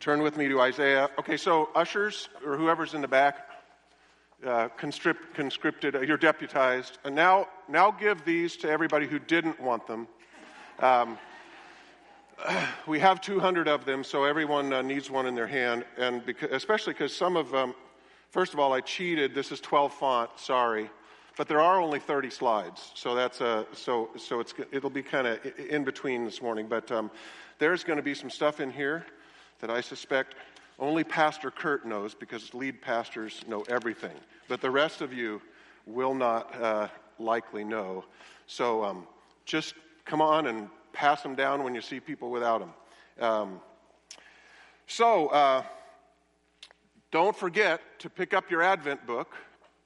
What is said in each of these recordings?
Turn with me to Isaiah. Okay, so ushers or whoever's in the back, uh, conscript, conscripted, uh, you're deputized. And now, now give these to everybody who didn't want them. Um, we have 200 of them, so everyone uh, needs one in their hand, and because, especially because some of them, first of all, I cheated. This is 12 font. Sorry, but there are only 30 slides, so that's a so so it's it'll be kind of in between this morning. But um, there's going to be some stuff in here that I suspect only Pastor Kurt knows because lead pastors know everything, but the rest of you will not uh, likely know. So um, just come on and pass them down when you see people without them. Um, so, uh, don't forget to pick up your Advent book.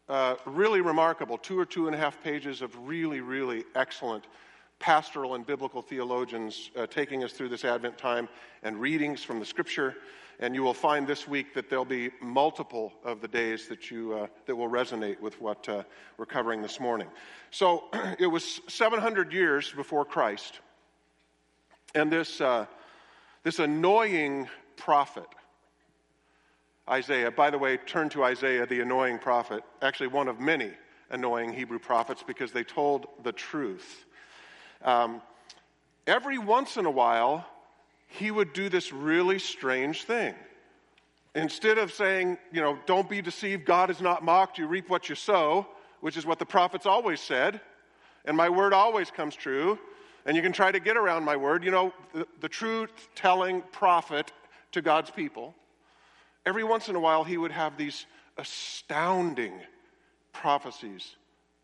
Uh, really remarkable, two or two and a half pages of really, really excellent pastoral and biblical theologians uh, taking us through this Advent time and readings from the Scripture. And you will find this week that there'll be multiple of the days that you uh, that will resonate with what uh, we're covering this morning. So it was 700 years before Christ and this, uh, this annoying prophet, Isaiah, by the way, turn to Isaiah, the annoying prophet, actually one of many annoying Hebrew prophets because they told the truth. Um, every once in a while, he would do this really strange thing. Instead of saying, you know, don't be deceived, God is not mocked, you reap what you sow, which is what the prophets always said, and my word always comes true, and you can try to get around my word, you know, the, the truth telling prophet to God's people, every once in a while he would have these astounding prophecies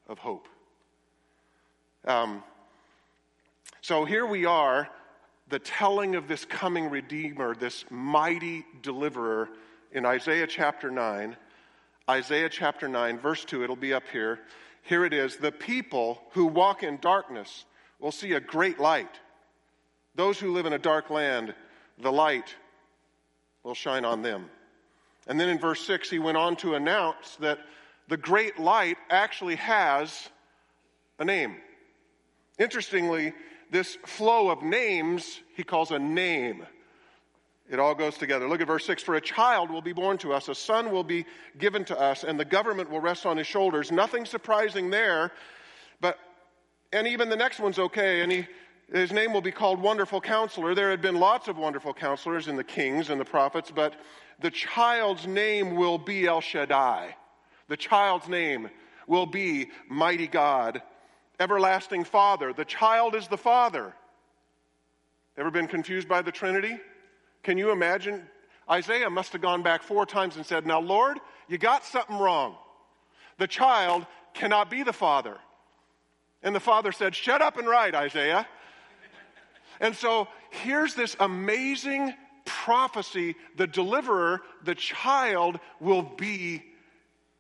of hope. Um, so here we are, the telling of this coming Redeemer, this mighty deliverer in Isaiah chapter 9. Isaiah chapter 9, verse 2, it'll be up here. Here it is The people who walk in darkness will see a great light. Those who live in a dark land, the light will shine on them. And then in verse 6, he went on to announce that the great light actually has a name. Interestingly, this flow of names he calls a name. It all goes together. Look at verse 6 For a child will be born to us, a son will be given to us, and the government will rest on his shoulders. Nothing surprising there, but and even the next one's okay. And he, his name will be called Wonderful Counselor. There had been lots of wonderful counselors in the kings and the prophets, but the child's name will be El Shaddai. The child's name will be Mighty God, Everlasting Father. The child is the Father. Ever been confused by the Trinity? Can you imagine? Isaiah must have gone back four times and said, Now, Lord, you got something wrong. The child cannot be the Father. And the father said, Shut up and write, Isaiah. And so here's this amazing prophecy the deliverer, the child, will be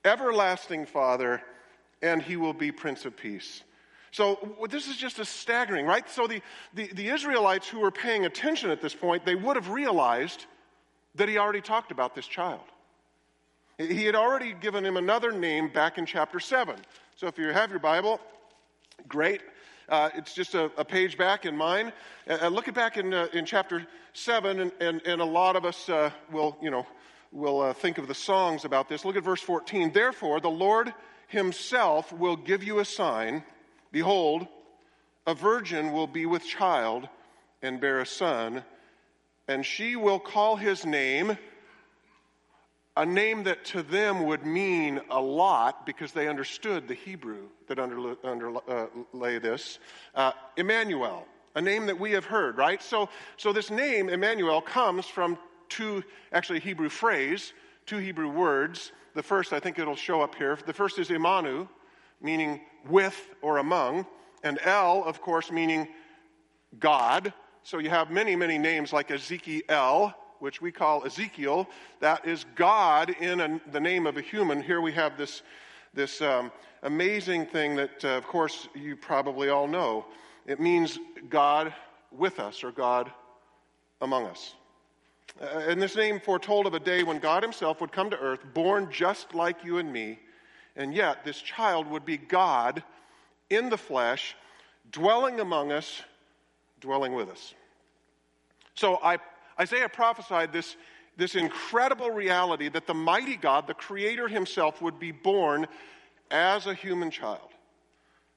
everlasting father, and he will be Prince of Peace. So this is just a staggering, right? So the, the, the, Israelites who were paying attention at this point, they would have realized that he already talked about this child. He had already given him another name back in chapter 7. So if you have your Bible, Great. Uh, it's just a, a, page back in mine. Uh, uh look at back in, uh, in chapter 7, and, and, and, a lot of us uh, will, you know, will uh, think of the songs about this. Look at verse 14. Therefore, the Lord himself will give you a sign. Behold, a virgin will be with child and bear a son, and she will call his name a name that to them would mean a lot because they understood the Hebrew that underlay, underlay uh, this. Uh, Emmanuel, a name that we have heard, right? So, so this name, Emmanuel, comes from two, actually, Hebrew phrase, two Hebrew words. The first, I think it'll show up here. The first is Imanu, meaning with or among, and El, of course, meaning God. So you have many, many names like Ezekiel, which we call Ezekiel, that is God in a, the name of a human. Here we have this, this um, amazing thing that, uh, of course, you probably all know. It means God with us or God among us. Uh, and this name foretold of a day when God Himself would come to earth, born just like you and me, and yet this child would be God in the flesh, dwelling among us, dwelling with us. So I Isaiah prophesied this this incredible reality that the mighty God, the Creator Himself, would be born as a human child.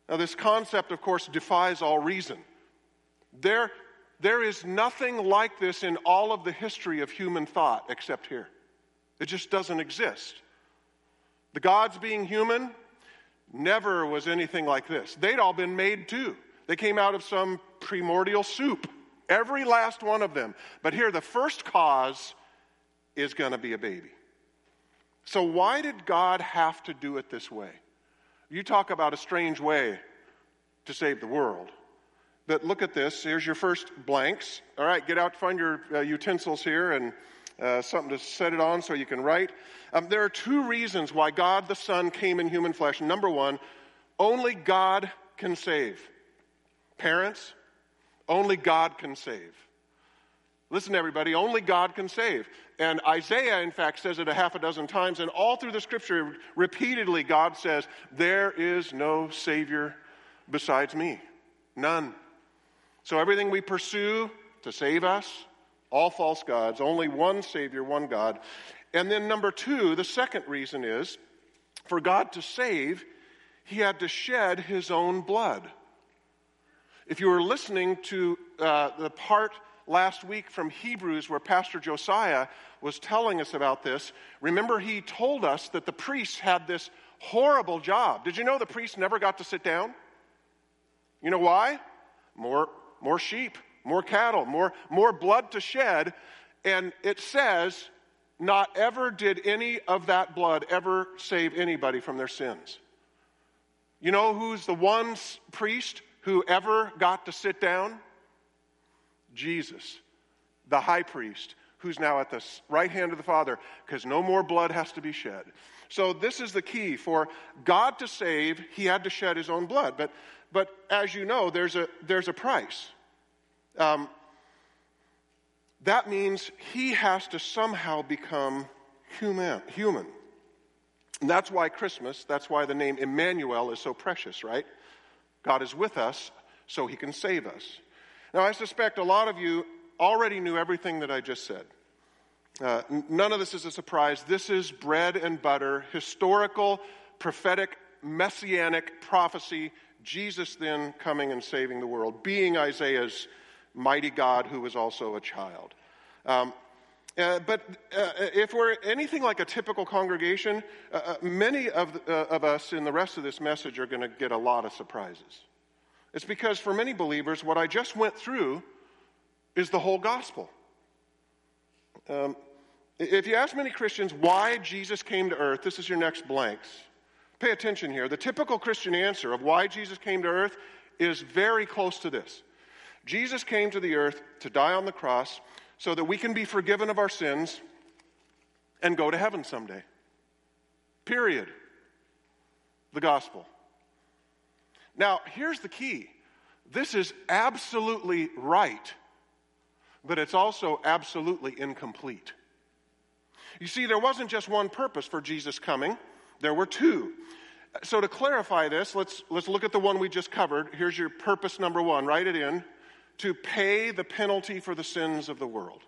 Now, this concept, of course, defies all reason. There, there is nothing like this in all of the history of human thought except here. It just doesn't exist. The gods being human, never was anything like this. They'd all been made too. They came out of some primordial soup, every last one of them. But here, the first cause is going to be a baby. So, why did God have to do it this way? You talk about a strange way to save the world. But look at this. Here's your first blanks. All right, get out, find your uh, utensils here and uh, something to set it on so you can write. Um, there are two reasons why God the Son came in human flesh. Number one, only God can save. Parents, only God can save. Listen, everybody, only God can save. And Isaiah, in fact, says it a half a dozen times. And all through the scripture, repeatedly, God says, There is no Savior besides me. None. So everything we pursue to save us, all false gods, only one Savior, one God. And then, number two, the second reason is for God to save, He had to shed His own blood. If you were listening to uh, the part last week from Hebrews where Pastor Josiah was telling us about this, remember he told us that the priests had this horrible job. Did you know the priests never got to sit down? You know why? More, more sheep, more cattle, more, more blood to shed. And it says, not ever did any of that blood ever save anybody from their sins. You know who's the one priest who ever got to sit down? Jesus, the high priest, who's now at the right hand of the Father, because no more blood has to be shed. So, this is the key. For God to save, he had to shed his own blood. But, but as you know, there's a, there's a price. Um, that means he has to somehow become human. human. And that's why Christmas, that's why the name Emmanuel is so precious, right? God is with us so he can save us. Now, I suspect a lot of you already knew everything that I just said. Uh, none of this is a surprise. This is bread and butter, historical, prophetic, messianic prophecy. Jesus then coming and saving the world, being Isaiah's mighty God who was also a child. Um, uh, but uh, if we're anything like a typical congregation, uh, uh many of, uh, of us in the rest of this message are going to get a lot of surprises. It's because for many believers, what I just went through is the whole gospel. Um, if you ask many Christians why Jesus came to earth, this is your next blanks. Pay attention here. The typical Christian answer of why Jesus came to earth is very close to this Jesus came to the earth to die on the cross so that we can be forgiven of our sins and go to heaven someday. Period. The gospel. Now, here's the key this is absolutely right, but it's also absolutely incomplete. You see, there wasn't just one purpose for Jesus coming, there were two. So, to clarify this, let's, let's look at the one we just covered. Here's your purpose number one write it in to pay the penalty for the sins of the world.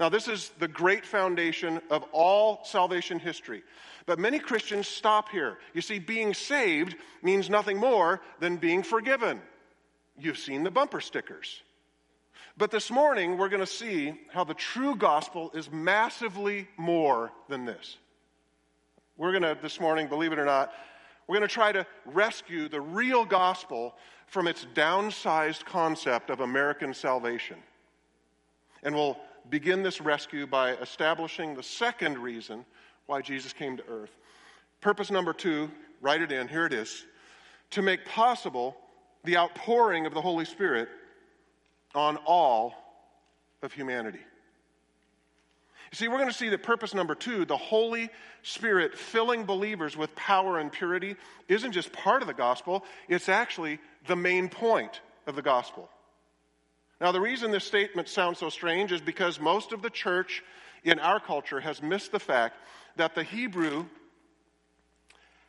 Now, this is the great foundation of all salvation history. But many Christians stop here. You see, being saved means nothing more than being forgiven. You've seen the bumper stickers. But this morning, we're going to see how the true gospel is massively more than this. We're going to, this morning, believe it or not, we're going to try to rescue the real gospel from its downsized concept of American salvation. And we'll begin this rescue by establishing the second reason why Jesus came to earth. Purpose number two, write it in, here it is to make possible the outpouring of the Holy Spirit on all of humanity. See, we're going to see that purpose number two, the Holy Spirit filling believers with power and purity, isn't just part of the gospel, it's actually the main point of the gospel. Now, the reason this statement sounds so strange is because most of the church in our culture has missed the fact that the Hebrew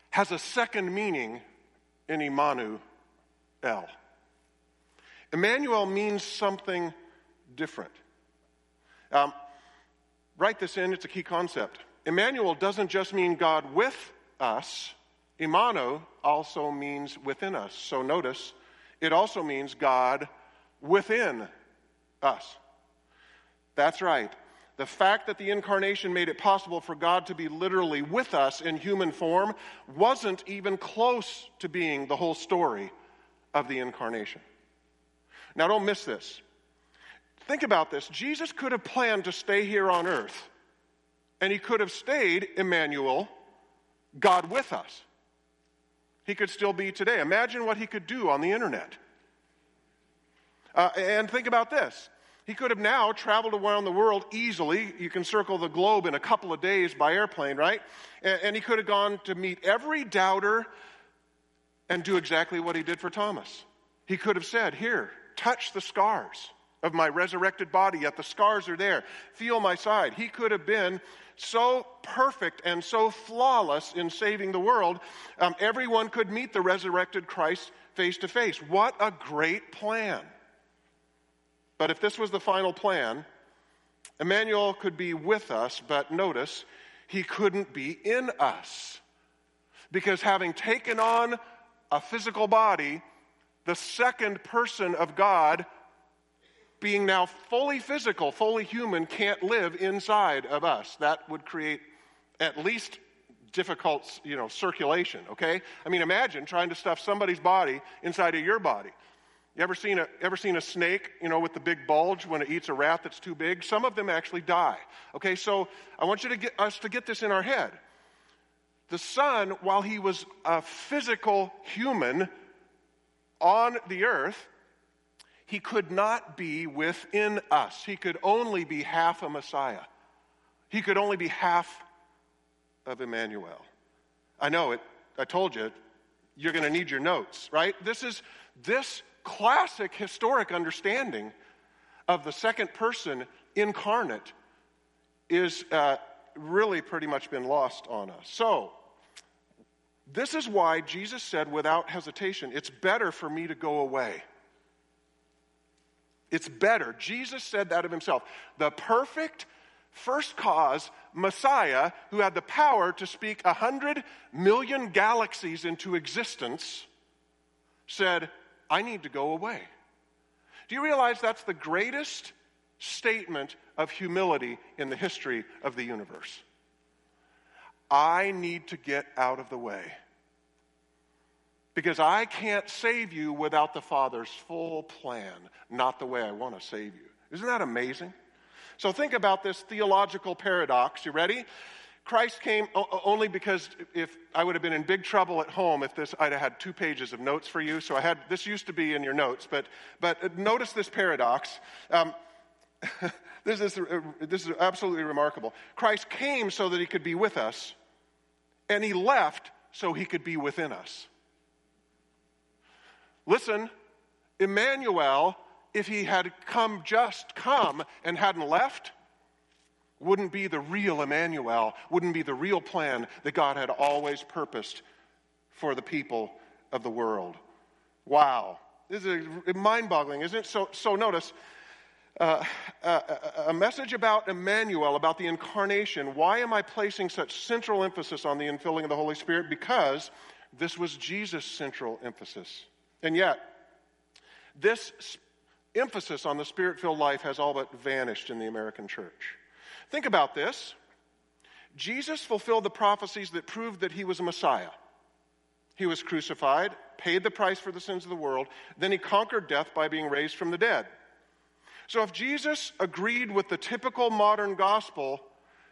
has a second meaning in Immanuel. Emmanuel means something different. Um, Write this in, it's a key concept. Emmanuel doesn't just mean God with us, Imano also means within us. So notice, it also means God within us. That's right. The fact that the incarnation made it possible for God to be literally with us in human form wasn't even close to being the whole story of the incarnation. Now, don't miss this. Think about this. Jesus could have planned to stay here on earth, and he could have stayed, Emmanuel, God with us. He could still be today. Imagine what he could do on the internet. Uh, and think about this. He could have now traveled around the world easily. You can circle the globe in a couple of days by airplane, right? And, and he could have gone to meet every doubter and do exactly what he did for Thomas. He could have said, Here, touch the scars of my resurrected body, yet the scars are there. Feel my side. He could have been so perfect and so flawless in saving the world, um, everyone could meet the resurrected Christ face to face. What a great plan! But if this was the final plan, Emmanuel could be with us, but notice, he couldn't be in us. Because having taken on a physical body, the second person of God, being now fully physical, fully human, can't live inside of us. That would create at least difficult, you know, circulation, okay? I mean, imagine trying to stuff somebody's body inside of your body. You ever seen a ever seen a snake, you know, with the big bulge when it eats a rat that's too big? Some of them actually die. Okay, so I want you to get us to get this in our head. The Son, while he was a physical human, on the earth, he could not be within us. He could only be half a Messiah. He could only be half of Emmanuel. I know it, I told you, you're going to need your notes, right? This is this classic historic understanding of the second person incarnate is uh, really pretty much been lost on us. So, this is why Jesus said without hesitation, It's better for me to go away. It's better. Jesus said that of himself. The perfect first cause Messiah who had the power to speak a hundred million galaxies into existence said, I need to go away. Do you realize that's the greatest statement of humility in the history of the universe? I need to get out of the way. Because I can't save you without the Father's full plan, not the way I want to save you. Isn't that amazing? So think about this theological paradox. You ready? Christ came only because if I would have been in big trouble at home if this I'd have had two pages of notes for you. So I had this used to be in your notes, but but notice this paradox. Um, this is this is absolutely remarkable. Christ came so that he could be with us, and he left so he could be within us. Listen, Emmanuel, if he had come just come and hadn't left wouldn't be the real Emmanuel, wouldn't be the real plan that God had always purposed for the people of the world. Wow. This is mind boggling, isn't it? So, so notice uh, a, uh, uh, a message about Emmanuel, about the incarnation. Why am I placing such central emphasis on the infilling of the Holy Spirit? Because this was Jesus' central emphasis. And yet, this emphasis on the spirit filled life has all but vanished in the American church. Think about this. Jesus fulfilled the prophecies that proved that he was a Messiah. He was crucified, paid the price for the sins of the world, then he conquered death by being raised from the dead. So if Jesus agreed with the typical modern gospel,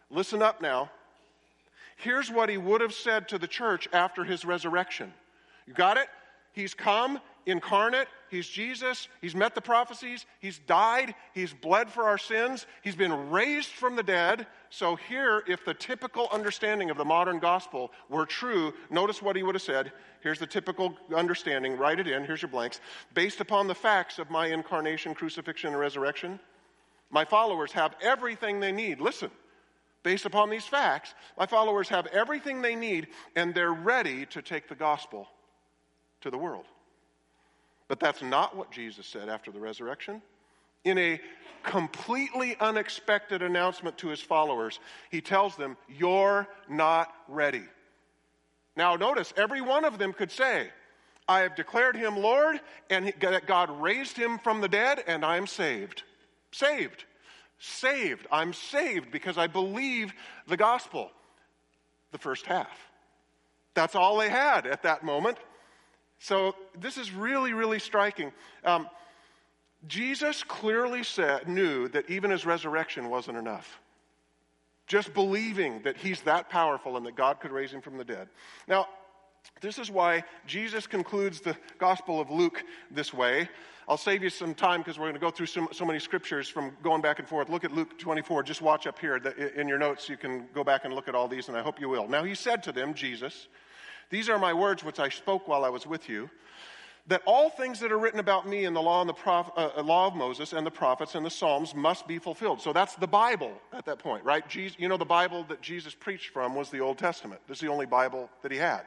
listen up now. Here's what he would have said to the church after his resurrection. You got it? He's come, incarnate. He's Jesus. He's met the prophecies. He's died. He's bled for our sins. He's been raised from the dead. So, here, if the typical understanding of the modern gospel were true, notice what he would have said. Here's the typical understanding. Write it in. Here's your blanks. Based upon the facts of my incarnation, crucifixion, and resurrection, my followers have everything they need. Listen. Based upon these facts, my followers have everything they need, and they're ready to take the gospel to the world. But that's not what Jesus said after the resurrection. in a completely unexpected announcement to his followers, he tells them, You're not ready. Now, notice, every one of them could say, I have declared him Lord, and that God raised him from the dead, and I am saved. Saved. Saved. I'm saved because I believe the gospel. The first half. That's all they had at that moment. So this is really, really striking. Um, Jesus clearly said, knew that even his resurrection wasn't enough. Just believing that he's that powerful and that God could raise him from the dead. Now, this is why Jesus concludes the Gospel of Luke this way. I'll save you some time because we're going to go through so, so, many scriptures from going back and forth. Look at Luke 24. Just watch up here. In your notes, you can go back and look at all these, and I hope you will. Now, he said to them, Jesus, These are my words which I spoke while I was with you that all things that are written about me in the law, and the prof, uh, uh, law of Moses and the prophets and the Psalms must be fulfilled. So that's the Bible at that point, right? Jesus, you know, the Bible that Jesus preached from was the Old Testament. This is the only Bible that he had.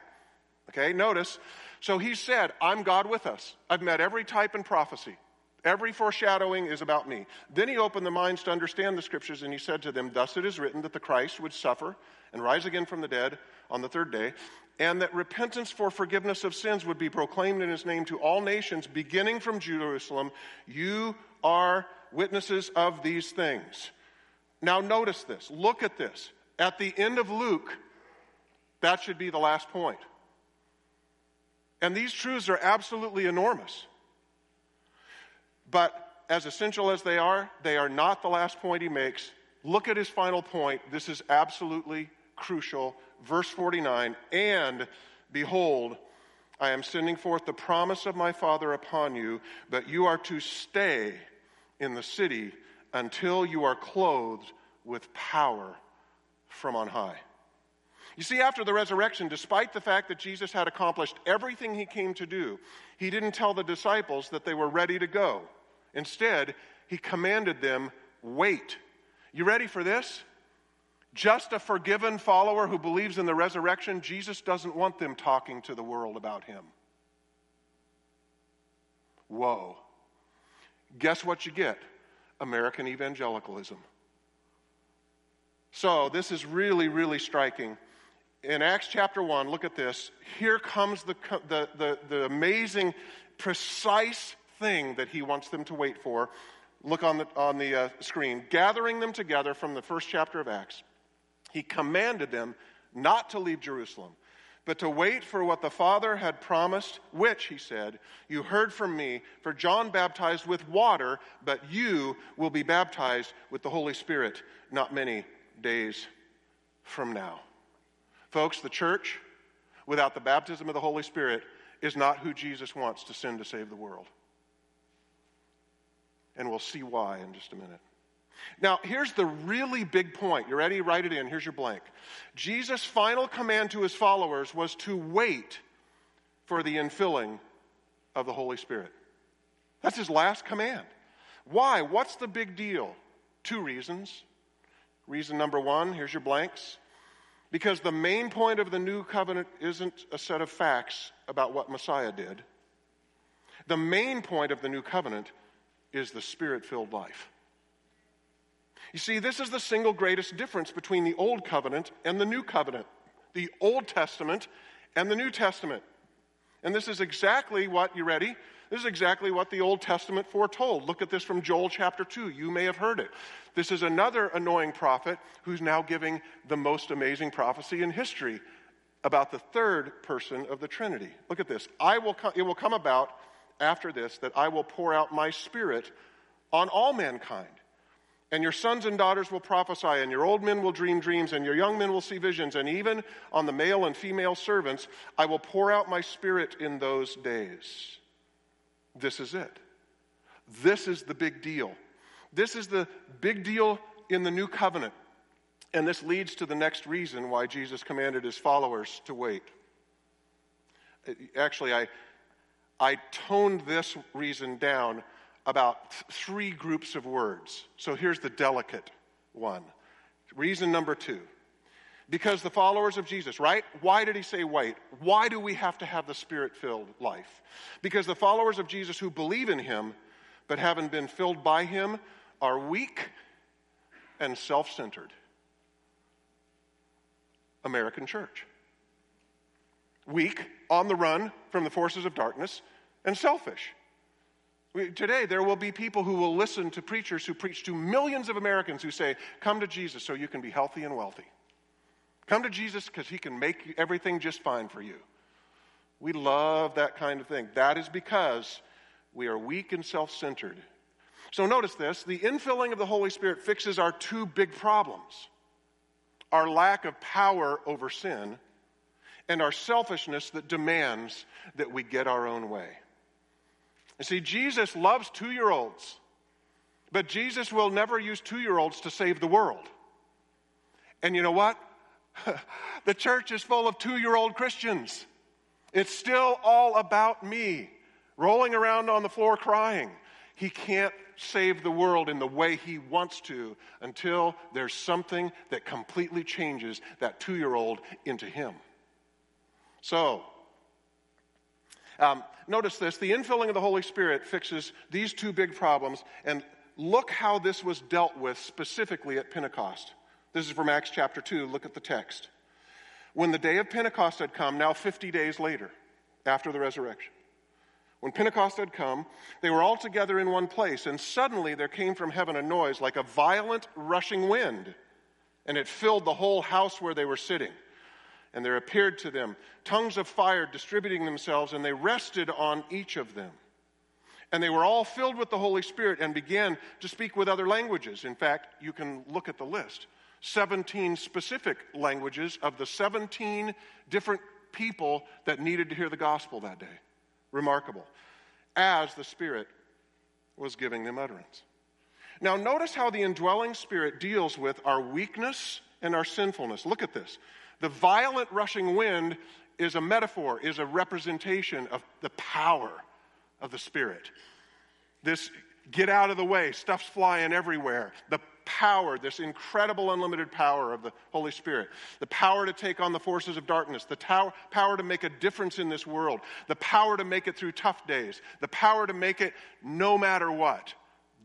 Okay, notice. So he said, I'm God with us. I've met every type and prophecy. Every foreshadowing is about me. Then he opened the minds to understand the scriptures, and he said to them, Thus it is written that the Christ would suffer and rise again from the dead on the third day, and that repentance for forgiveness of sins would be proclaimed in his name to all nations, beginning from Jerusalem. You are witnesses of these things. Now, notice this. Look at this. At the end of Luke, that should be the last point. And these truths are absolutely enormous. But as essential as they are, they are not the last point he makes. Look at his final point. This is absolutely crucial verse 49 And behold, I am sending forth the promise of my Father upon you, but you are to stay in the city until you are clothed with power from on high. You see, after the resurrection, despite the fact that Jesus had accomplished everything he came to do, he didn't tell the disciples that they were ready to go. Instead, he commanded them, wait. You ready for this? Just a forgiven follower who believes in the resurrection, Jesus doesn't want them talking to the world about him. Whoa. Guess what you get? American evangelicalism. So, this is really, really striking. In Acts chapter 1, look at this. Here comes the, the, the, the amazing, precise thing that he wants them to wait for. Look on the, on the uh, screen. Gathering them together from the first chapter of Acts he commanded them not to leave Jerusalem, but to wait for what the Father had promised, which, he said, you heard from me, for John baptized with water, but you will be baptized with the Holy Spirit not many days from now. Folks, the church, without the baptism of the Holy Spirit, is not who Jesus wants to send to save the world. And we'll see why in just a minute. Now, here's the really big point. You ready? Write it in. Here's your blank. Jesus' final command to his followers was to wait for the infilling of the Holy Spirit. That's his last command. Why? What's the big deal? Two reasons. Reason number one here's your blanks. Because the main point of the new covenant isn't a set of facts about what Messiah did. The main point of the new covenant is the spirit filled life. You see, this is the single greatest difference between the Old Covenant and the New Covenant, the Old Testament and the New Testament. And this is exactly what, you ready? This is exactly what the Old Testament foretold. Look at this from Joel chapter 2. You may have heard it. This is another annoying prophet who's now giving the most amazing prophecy in history about the third person of the Trinity. Look at this. I will it will come about after this that I will pour out my spirit on all mankind. And your sons and daughters will prophesy, and your old men will dream dreams, and your young men will see visions, and even on the male and female servants, I will pour out my spirit in those days. This is it. This is the big deal. This is the big deal in the new covenant. And this leads to the next reason why Jesus commanded his followers to wait. Actually, I, I toned this reason down about three groups of words. So here's the delicate one. Reason number two. Because the followers of Jesus, right? Why did he say wait? Why do we have to have the spirit filled life? Because the followers of Jesus who believe in him but haven't been filled by him, are weak and self centered. American church. Weak, on the run from the forces of darkness, and selfish. Today, there will be people who will listen to preachers who preach to millions of Americans who say, Come to Jesus so you can be healthy and wealthy. Come to Jesus because he can make everything just fine for you. We love that kind of thing. That is because we are weak and self centered. So notice this the infilling of the Holy Spirit fixes our two big problems our lack of power over sin and our selfishness that demands that we get our own way. You see, Jesus loves two year olds, but Jesus will never use two year olds to save the world. And you know what? the church is full of two year old Christians. It's still all about me, rolling around on the floor crying. He can't save the world in the way he wants to until there's something that completely changes that two year old into him. So, um, notice this the infilling of the Holy Spirit fixes these two big problems, and look how this was dealt with specifically at Pentecost. This is from Acts chapter 2. Look at the text. When the day of Pentecost had come, now 50 days later, after the resurrection, when Pentecost had come, they were all together in one place, and suddenly there came from heaven a noise like a violent rushing wind, and it filled the whole house where they were sitting. And there appeared to them tongues of fire distributing themselves, and they rested on each of them. And they were all filled with the Holy Spirit and began to speak with other languages. In fact, you can look at the list 17 specific languages of the 17 different people that needed to hear the gospel that day. Remarkable. As the Spirit was giving them utterance. Now, notice how the indwelling Spirit deals with our weakness and our sinfulness. Look at this. The violent rushing wind is a metaphor, is a representation of the power of the Spirit. This get out of the way, stuff's flying everywhere. The power, this incredible unlimited power of the Holy Spirit, the power to take on the forces of darkness, the tower, power to make a difference in this world, the power to make it through tough days, the power to make it no matter what.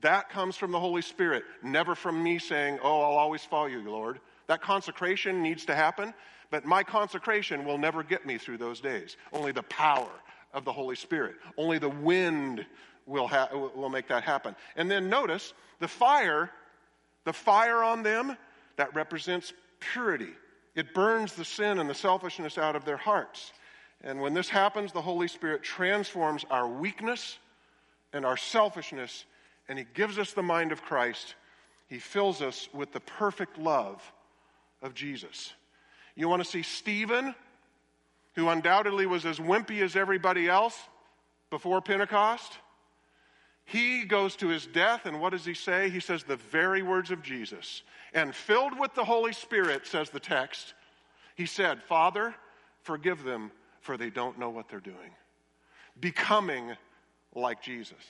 That comes from the Holy Spirit, never from me saying, Oh, I'll always follow you, Lord. That consecration needs to happen, but my consecration will never get me through those days. Only the power of the Holy Spirit, only the wind will, ha- will make that happen. And then notice the fire the fire on them, that represents purity. It burns the sin and the selfishness out of their hearts. And when this happens, the Holy Spirit transforms our weakness and our selfishness, and He gives us the mind of Christ. He fills us with the perfect love of Jesus. You want to see Stephen, who undoubtedly was as wimpy as everybody else before Pentecost? He goes to his death, and what does he say? He says the very words of Jesus. And filled with the Holy Spirit, says the text, he said, Father, forgive them, for they don't know what they're doing. Becoming like Jesus.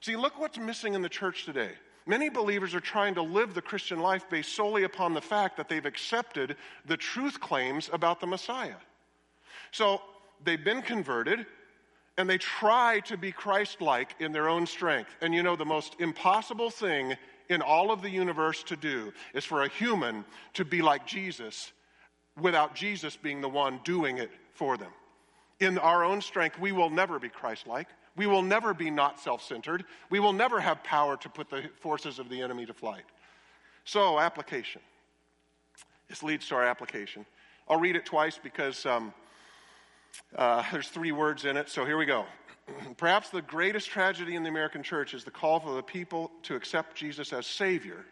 See, look what's missing in the church today. Many believers are trying to live the Christian life based solely upon the fact that they've accepted the truth claims about the Messiah. So they've been converted, and they try to be Christ like in their own strength. And you know, the most impossible thing in all of the universe to do is for a human to be like Jesus without Jesus being the one doing it for them. In our own strength, we will never be Christ like. We will never be not self centered. We will never have power to put the forces of the enemy to flight. So, application. This leads to our application. I'll read it twice because um, uh, there's three words in it, so here we go. Perhaps the greatest tragedy in the American church is the call for the people to accept Jesus as Savior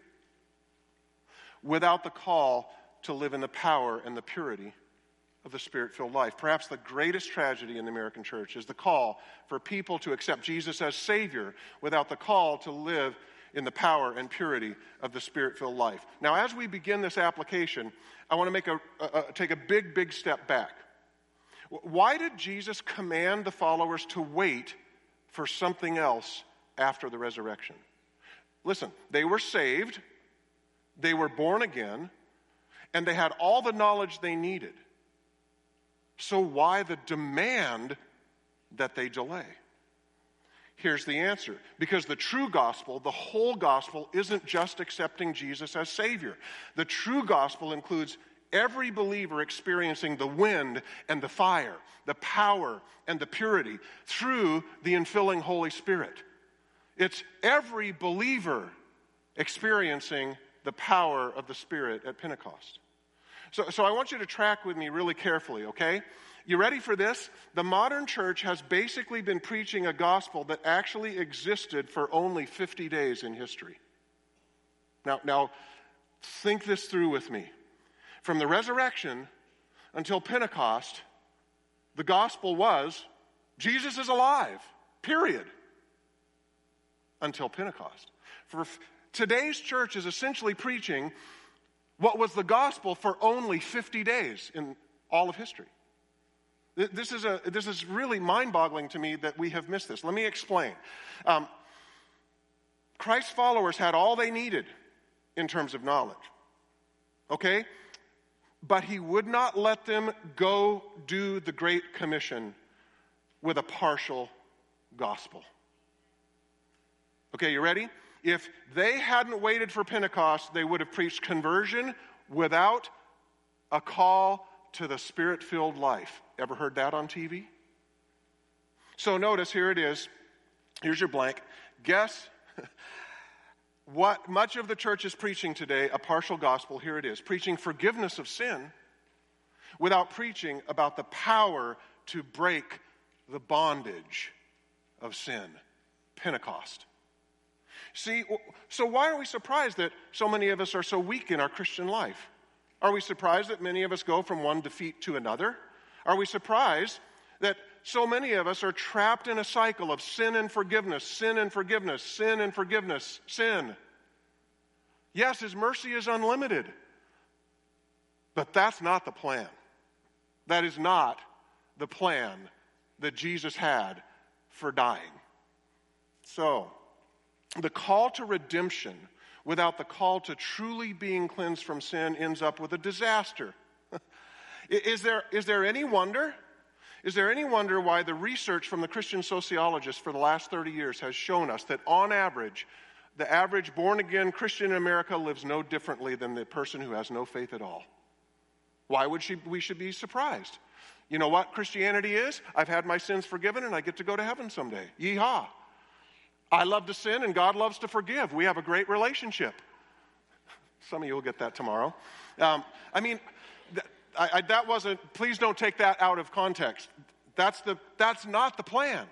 without the call to live in the power and the purity of the spirit filled life. Perhaps the greatest tragedy in the American church is the call for people to accept Jesus as Savior without the call to live in the power and purity of the spirit filled life. Now, as we begin this application, I want to make a, a, a, take a big, big step back. Why did Jesus command the followers to wait for something else after the resurrection? Listen, they were saved, they were born again, and they had all the knowledge they needed. So, why the demand that they delay? Here's the answer. Because the true gospel, the whole gospel, isn't just accepting Jesus as Savior. The true gospel includes every believer experiencing the wind and the fire, the power and the purity through the infilling Holy Spirit. It's every believer experiencing the power of the Spirit at Pentecost. So, so I want you to track with me really carefully, okay? You ready for this? The modern church has basically been preaching a gospel that actually existed for only 50 days in history. Now, now think this through with me. From the resurrection until Pentecost, the gospel was Jesus is alive, period. Until Pentecost. For today's church is essentially preaching what was the gospel for only 50 days in all of history. This is, a, this is really mind boggling to me that we have missed this. Let me explain. Um, Christ's followers had all they needed in terms of knowledge. Okay? But he would not let them go do the Great Commission with a partial gospel. Okay, you ready? If they hadn't waited for Pentecost, they would have preached conversion without a call to the spirit filled life. Ever heard that on TV? So notice here it is. Here's your blank. Guess what much of the church is preaching today a partial gospel. Here it is preaching forgiveness of sin without preaching about the power to break the bondage of sin. Pentecost. See, so why are we surprised that so many of us are so weak in our Christian life? Are we surprised that many of us go from one defeat to another? Are we surprised that so many of us are trapped in a cycle of sin and forgiveness, sin and forgiveness, sin and forgiveness, sin? Yes, His mercy is unlimited, but that's not the plan. That is not the plan that Jesus had for dying. So, the call to redemption without the call to truly being cleansed from sin ends up with a disaster. is, there, is there any wonder? Is there any wonder why the research from the Christian sociologists for the last 30 years has shown us that on average, the average born again Christian in America lives no differently than the person who has no faith at all? Why would she, we should be surprised? You know what Christianity is? I've had my sins forgiven and I get to go to heaven someday. Yeehaw. I love to sin and God loves to forgive. We have a great relationship. Some of you will get that tomorrow. Um, I mean, th- I, I, that wasn't, please don't take that out of context. That's, the, that's not the plan.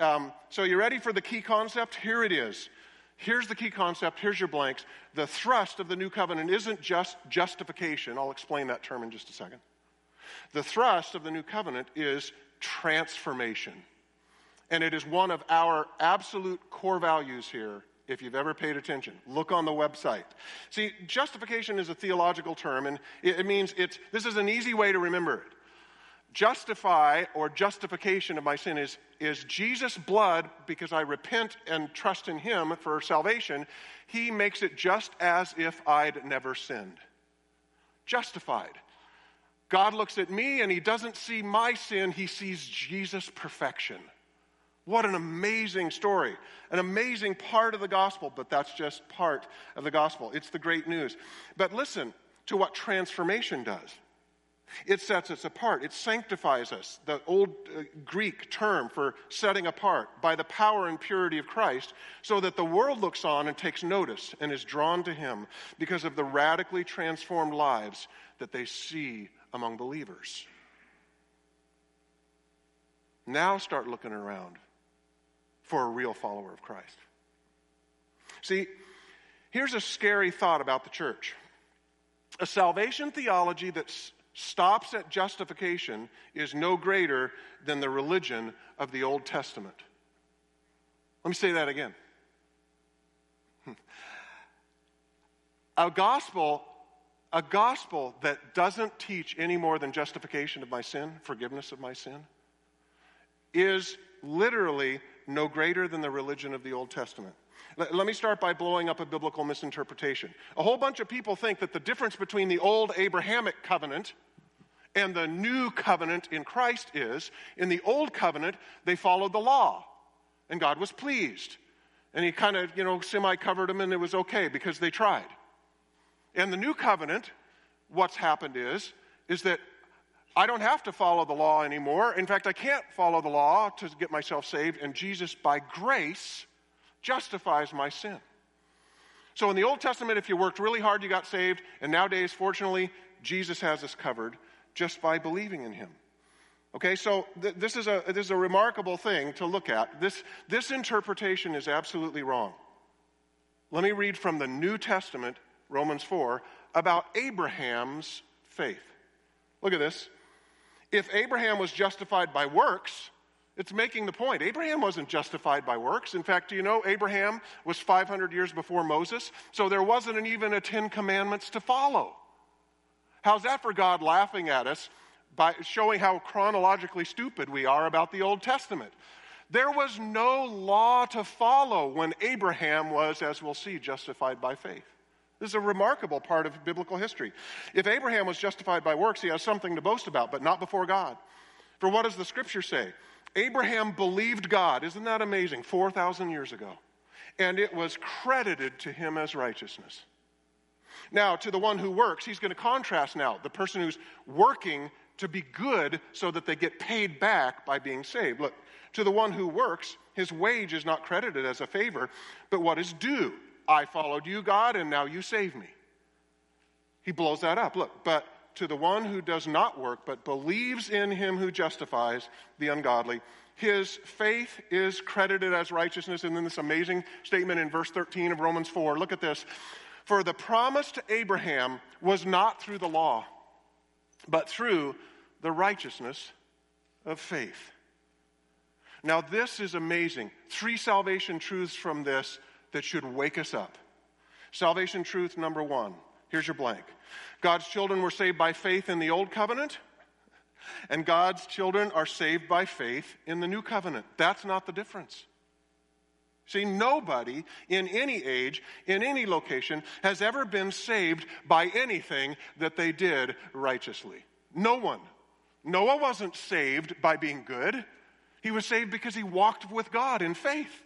Um, so, you ready for the key concept? Here it is. Here's the key concept. Here's your blanks. The thrust of the new covenant isn't just justification. I'll explain that term in just a second. The thrust of the new covenant is transformation. And it is one of our absolute core values here, if you've ever paid attention. Look on the website. See, justification is a theological term, and it means it's, this is an easy way to remember it. Justify or justification of my sin is, is Jesus' blood, because I repent and trust in Him for salvation, He makes it just as if I'd never sinned. Justified. God looks at me and He doesn't see my sin, He sees Jesus' perfection. What an amazing story, an amazing part of the gospel, but that's just part of the gospel. It's the great news. But listen to what transformation does. It sets us apart. It sanctifies us, the old uh, Greek term for setting apart, by the power and purity of Christ, so that the world looks on and takes notice and is drawn to Him because of the radically transformed lives that they see among believers. Now start looking around for a real follower of Christ. See, here's a scary thought about the church a salvation theology that stops at justification is no greater than the religion of the Old Testament. Let me say that again. Hmm. A gospel a gospel that doesn't teach any more than justification of my sin, forgiveness of my sin, is literally no greater than the religion of the Old Testament. Let, let, me start by blowing up a biblical misinterpretation. A whole bunch of people think that the difference between the old Abrahamic covenant and the new covenant in Christ is in the old covenant, they followed the law. and God was pleased. And he kind of, you know, semi covered them, and it was okay because they tried. And the new covenant, what's happened is, is that I don't have to follow the law anymore. In fact, I can't follow the law to get myself saved, and Jesus, by grace, justifies my sin. So in the Old Testament, if you worked really hard, you got saved, and nowadays, fortunately, Jesus has us covered just by believing in him. Okay, so th- this, is a, this is a remarkable thing to look at. This, this interpretation is absolutely wrong. Let me read from the New Testament, Romans 4, about Abraham's faith. Look at this. If Abraham was justified by works, it's making the point. Abraham wasn't justified by works. In fact, do you know Abraham was 500 years before Moses? So there wasn't an, even a Ten Commandments to follow. How's that for God laughing at us by showing how chronologically stupid we are about the Old Testament? There was no law to follow when Abraham was, as we'll see, justified by faith. This is a remarkable part of biblical history. If Abraham was justified by works, he has something to boast about, but not before God. For what does the scripture say? Abraham believed God. Isn't that amazing? 4,000 years ago. And it was credited to him as righteousness. Now, to the one who works, he's going to contrast now the person who's working to be good so that they get paid back by being saved. Look, to the one who works, his wage is not credited as a favor, but what is due. I followed you, God, and now you save me. He blows that up. Look, but to the one who does not work, but believes in him who justifies the ungodly, his faith is credited as righteousness. And then this amazing statement in verse 13 of Romans 4. Look at this. For the promise to Abraham was not through the law, but through the righteousness of faith. Now, this is amazing. Three salvation truths from this that should wake us up. Salvation truth number one. Here's your blank God's children were saved by faith in the old covenant, and God's children are saved by faith in the new covenant. That's not the difference. See, nobody in any age, in any location, has ever been saved by anything that they did righteously. No one. Noah wasn't saved by being good. He was saved because he walked with God in faith.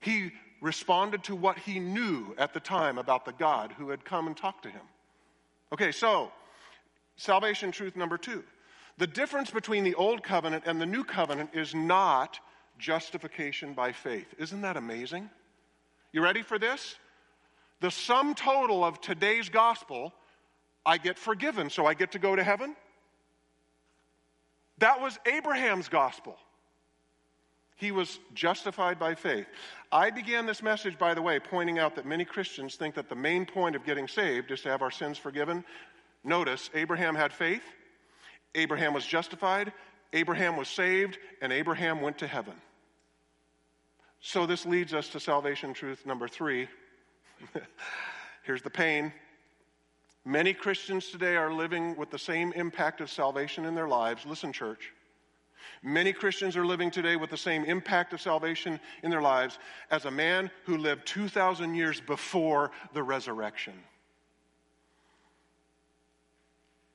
He responded to what he knew at the time about the God who had come and talked to him. Okay, so salvation truth number two. The difference between the old covenant and the new covenant is not justification by faith. Isn't that amazing? You ready for this? The sum total of today's gospel, I get forgiven, so I get to go to heaven. That was Abraham's gospel. He was justified by faith. I began this message, by the way, pointing out that many Christians think that the main point of getting saved is to have our sins forgiven. Notice, Abraham had faith, Abraham was justified, Abraham was saved, and Abraham went to heaven. So this leads us to salvation truth number three. Here's the pain. Many Christians today are living with the same impact of salvation in their lives. Listen, church Many Christians are living today with the same impact of salvation in their lives as a man who lived 2,000 years before the resurrection.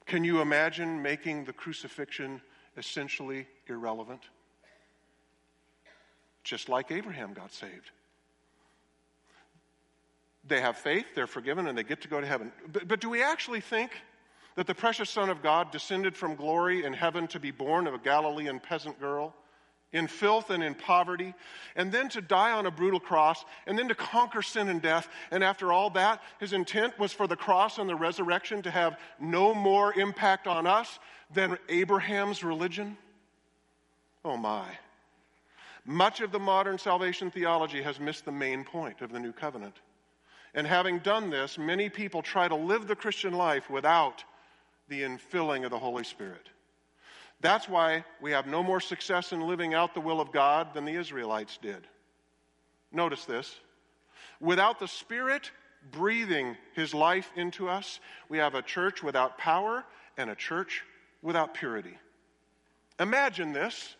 Can you imagine making the crucifixion essentially irrelevant? Just like Abraham got saved. They have faith, they're forgiven, and they get to go to heaven. But, but do we actually think that the precious Son of God descended from glory in heaven to be born of a Galilean peasant girl, in filth and in poverty, and then to die on a brutal cross, and then to conquer sin and death. And after all that, his intent was for the cross and the resurrection to have no more impact on us than Abraham's religion? Oh my. Much of the modern salvation theology has missed the main point of the new covenant. And having done this, many people try to live the Christian life without the infilling of the Holy Spirit. That's why we have no more success in living out the will of God than the Israelites did. Notice this. Without the Spirit breathing His life into us, we have a church without power and a church without purity. Imagine this.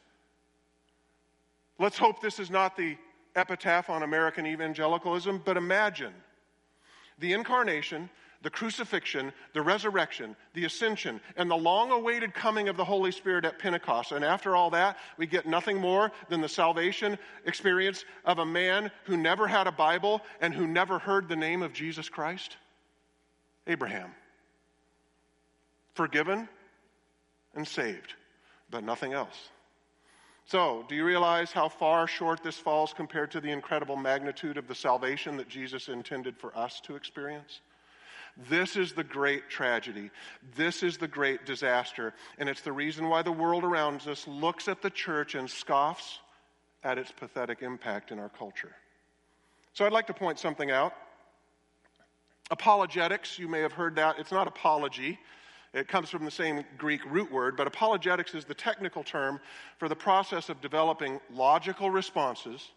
Let's hope this is not the epitaph on American evangelicalism, but imagine the incarnation, the crucifixion, the resurrection, the ascension, and the long awaited coming of the Holy Spirit at Pentecost. And after all that, we get nothing more than the salvation experience of a man who never had a Bible and who never heard the name of Jesus Christ Abraham. Forgiven and saved, but nothing else. So, do you realize how far short this falls compared to the incredible magnitude of the salvation that Jesus intended for us to experience? This is the great tragedy. This is the great disaster. And it's the reason why the world around us looks at the church and scoffs at its pathetic impact in our culture. So I'd like to point something out. Apologetics, you may have heard that. It's not apology, it comes from the same Greek root word, but apologetics is the technical term for the process of developing logical responses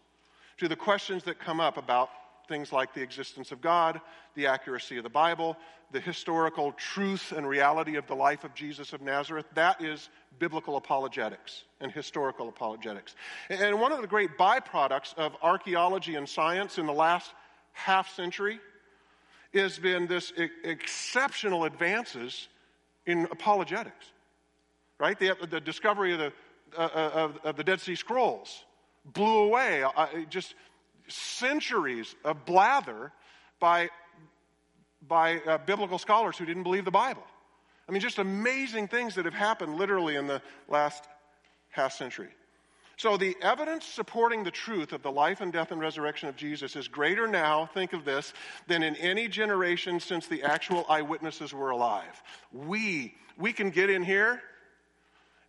to the questions that come up about things like the existence of God, the accuracy of the Bible, the historical truth and reality of the life of Jesus of Nazareth. That is biblical apologetics and historical apologetics. And one of the great byproducts of archaeology and science in the last half century has been this exceptional advances in apologetics. Right? The, the discovery of the, uh, uh of, of the Dead Sea Scrolls blew away uh, just centuries of blather by, by uh, biblical scholars who didn't believe the Bible. I mean, just amazing things that have happened literally in the last half century. So, the evidence supporting the truth of the life and death and resurrection of Jesus is greater now, think of this, than in any generation since the actual eyewitnesses were alive. We, we can get in here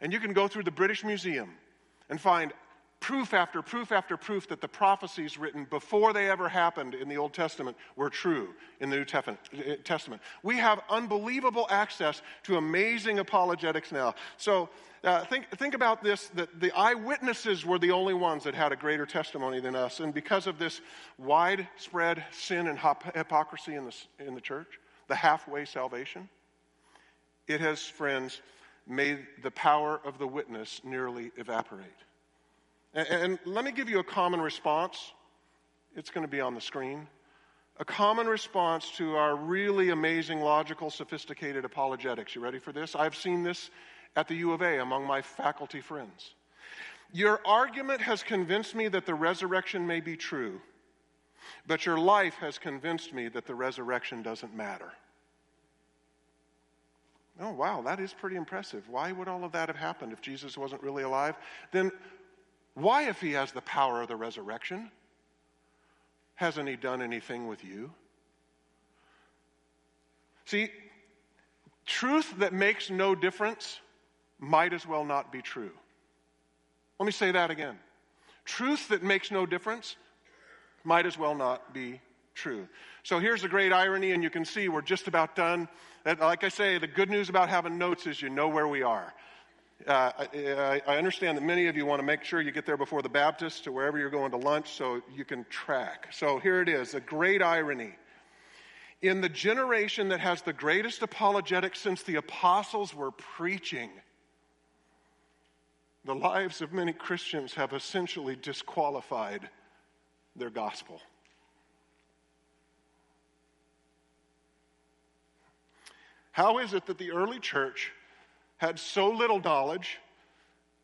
and you can go through the British Museum and find proof after proof after proof that the prophecies written before they ever happened in the Old Testament were true in the New Testament. We have unbelievable access to amazing apologetics now. So uh, think, think about this that the eyewitnesses were the only ones that had a greater testimony than us. And because of this widespread sin and hypocrisy in the, in the church, the halfway salvation, it has, friends, made the power of the witness nearly evaporate. And, and let me give you a common response. It's going to be on the screen. A common response to our really amazing, logical, sophisticated apologetics. You ready for this? I've seen this at the U of A among my faculty friends. Your argument has convinced me that the resurrection may be true, but your life has convinced me that the resurrection doesn't matter. Oh, wow, that is pretty impressive. Why would all of that have happened if Jesus wasn't really alive? Then why, if he has the power of the resurrection, hasn't he done anything with you? See, truth that makes no difference might as well not be true. Let me say that again. Truth that makes no difference might as well not be true. So here's the great irony, and you can see we're just about done. Like I say, the good news about having notes is you know where we are. Uh, I, I, understand that many of you want to make sure you get there before the Baptist or wherever you're going to lunch so you can track. So here it is a great irony. In the generation that has the greatest apologetics since the apostles were preaching, the lives of many Christians have essentially disqualified their gospel. How is it that the early church had so little knowledge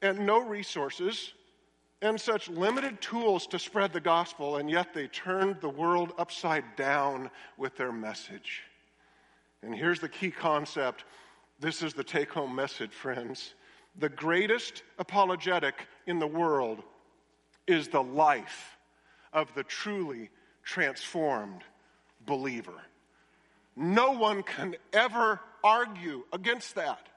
and no resources and such limited tools to spread the gospel, and yet they turned the world upside down with their message. And here's the key concept this is the take home message, friends. The greatest apologetic in the world is the life of the truly transformed believer. No one can ever argue against that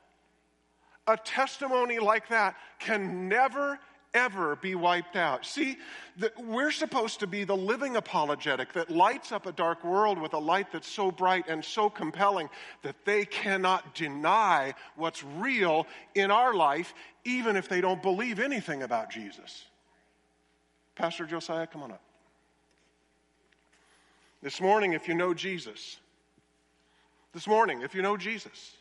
a testimony like that can never, ever be wiped out. See, the, we're supposed to be the living apologetic that lights up a dark world with a light that's so bright and so compelling that they cannot deny what's real in our life, even if they don't believe anything about Jesus. Pastor Josiah, come on up. This morning, if you know Jesus, this morning, if you know Jesus,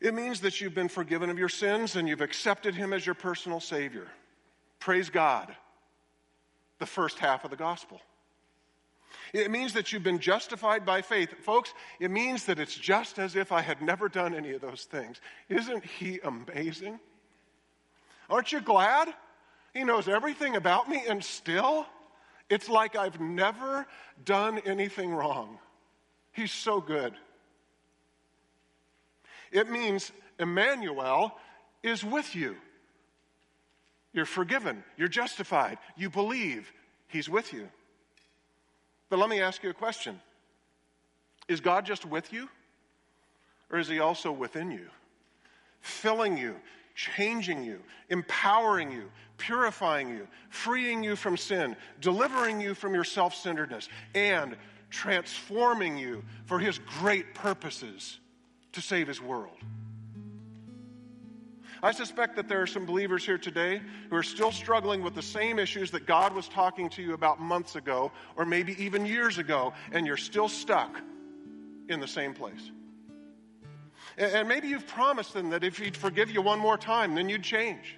it means that you've been forgiven of your sins and you've accepted Him as your personal Savior. Praise God. The first half of the gospel. It means that you've been justified by faith. Folks, it means that it's just as if I had never done any of those things. Isn't He amazing? Aren't you glad? He knows everything about me, and still, it's like I've never done anything wrong. He's so good. It means Emmanuel is with you. You're forgiven, you're justified, you believe, He's with you. But let me ask you a question Is God just with you? Or is He also within you? Filling you, changing you, empowering you, purifying you, freeing you from sin, delivering you from your self centeredness, and transforming you for His great purposes to save His world. I suspect that there are some believers here today who are still struggling with the same issues that God was talking to you about months ago, or maybe even years ago, and you're still stuck in the same place. And maybe you've promised them that if He'd forgive you one more time, then you'd change.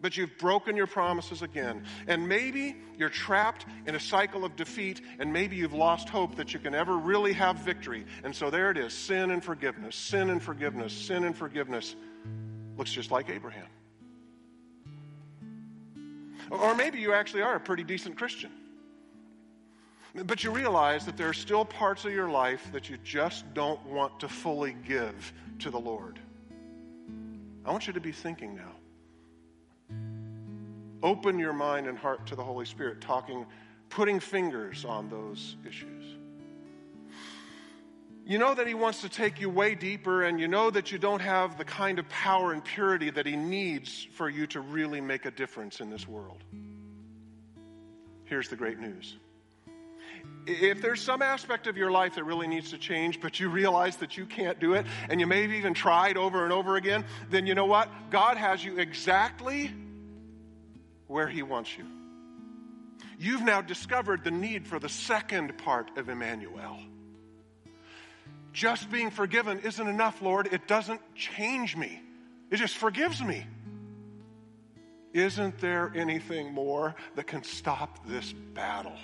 But you've broken your promises again. And maybe you're trapped in a cycle of defeat, and maybe you've lost hope that you can ever really have victory. And so there it is sin and forgiveness, sin and forgiveness, sin and forgiveness. Looks just like Abraham. Or maybe you actually are a pretty decent Christian. But you realize that there are still parts of your life that you just don't want to fully give to the Lord. I want you to be thinking now. Open your mind and heart to the Holy Spirit, talking, putting fingers on those issues. You know that He wants to take you way deeper, and you know that you don't have the kind of power and purity that He needs for you to really make a difference in this world. Here's the great news if there's some aspect of your life that really needs to change, but you realize that you can't do it, and you may have even tried over and over again, then you know what? God has you exactly where He wants you. You've now discovered the need for the second part of Emmanuel. Just being forgiven isn't enough, Lord. It doesn't change me, it just forgives me. Isn't there anything more that can stop this battle?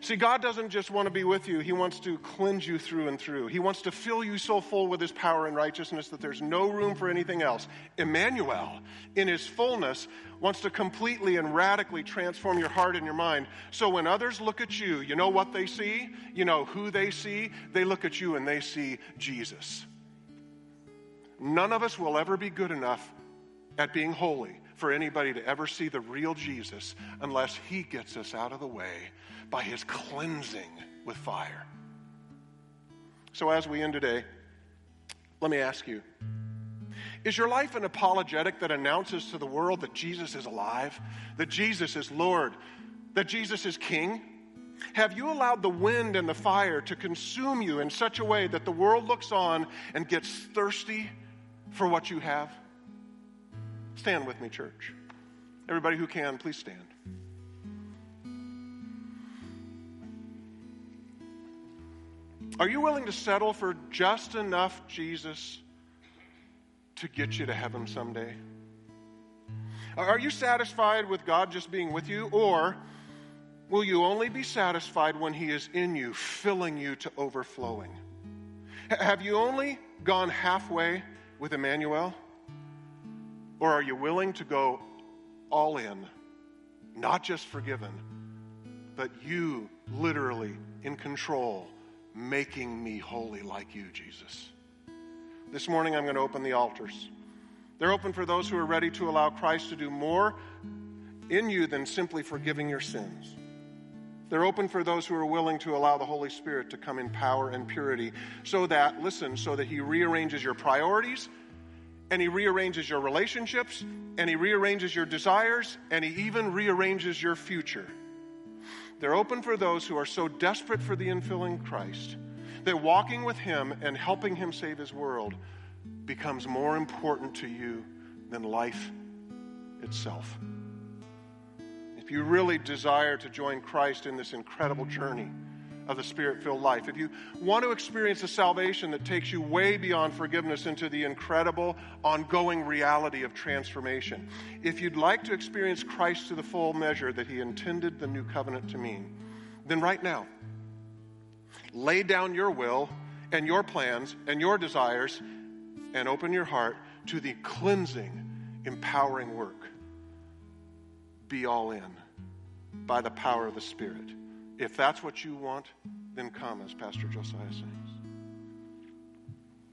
See, God doesn't just want to be with you, He wants to cleanse you through and through. He wants to fill you so full with His power and righteousness that there's no room for anything else. Emmanuel, in His fullness, wants to completely and radically transform your heart and your mind. So when others look at you, you know what they see? You know who they see? They look at you and they see Jesus. None of us will ever be good enough at being holy for anybody to ever see the real Jesus unless He gets us out of the way by his cleansing with fire. So, as we end today, let me ask you Is your life an apologetic that announces to the world that Jesus is alive, that Jesus is Lord, that Jesus is King? Have you allowed the wind and the fire to consume you in such a way that the world looks on and gets thirsty for what you have? Stand with me, church. Everybody who can, please stand. Are you willing to settle for just enough Jesus to get you to heaven someday? Are you satisfied with God just being with you? Or will you only be satisfied when He is in you, filling you to overflowing? Have you only gone halfway with Emmanuel? Or are you willing to go all in, not just forgiven, but you literally in control? making me holy like you, Jesus. This morning, I'm going to open the altars. They're open for those who are ready to allow Christ to do more in you than simply forgiving your sins. They're open for those who are willing to allow the Holy Spirit to come in power and purity so that, listen, so that He rearranges your priorities and He rearranges your relationships and He rearranges your desires and He even rearranges your future. They're open for those who are so desperate for the infilling Christ that walking with Him and helping Him save His world becomes more important to you than life itself. If you really desire to join Christ in this incredible journey of the Spirit filled life, if you want to experience a salvation that takes you way beyond forgiveness into the incredible, ongoing reality of transformation, if you'd like to experience Christ to the full measure that He intended the new covenant to mean, then right now, lay down your will and your plans and your desires and open your heart to the cleansing, empowering work. Be all in by the power of the Spirit. If that's what you want, then come, as Pastor Josiah sings.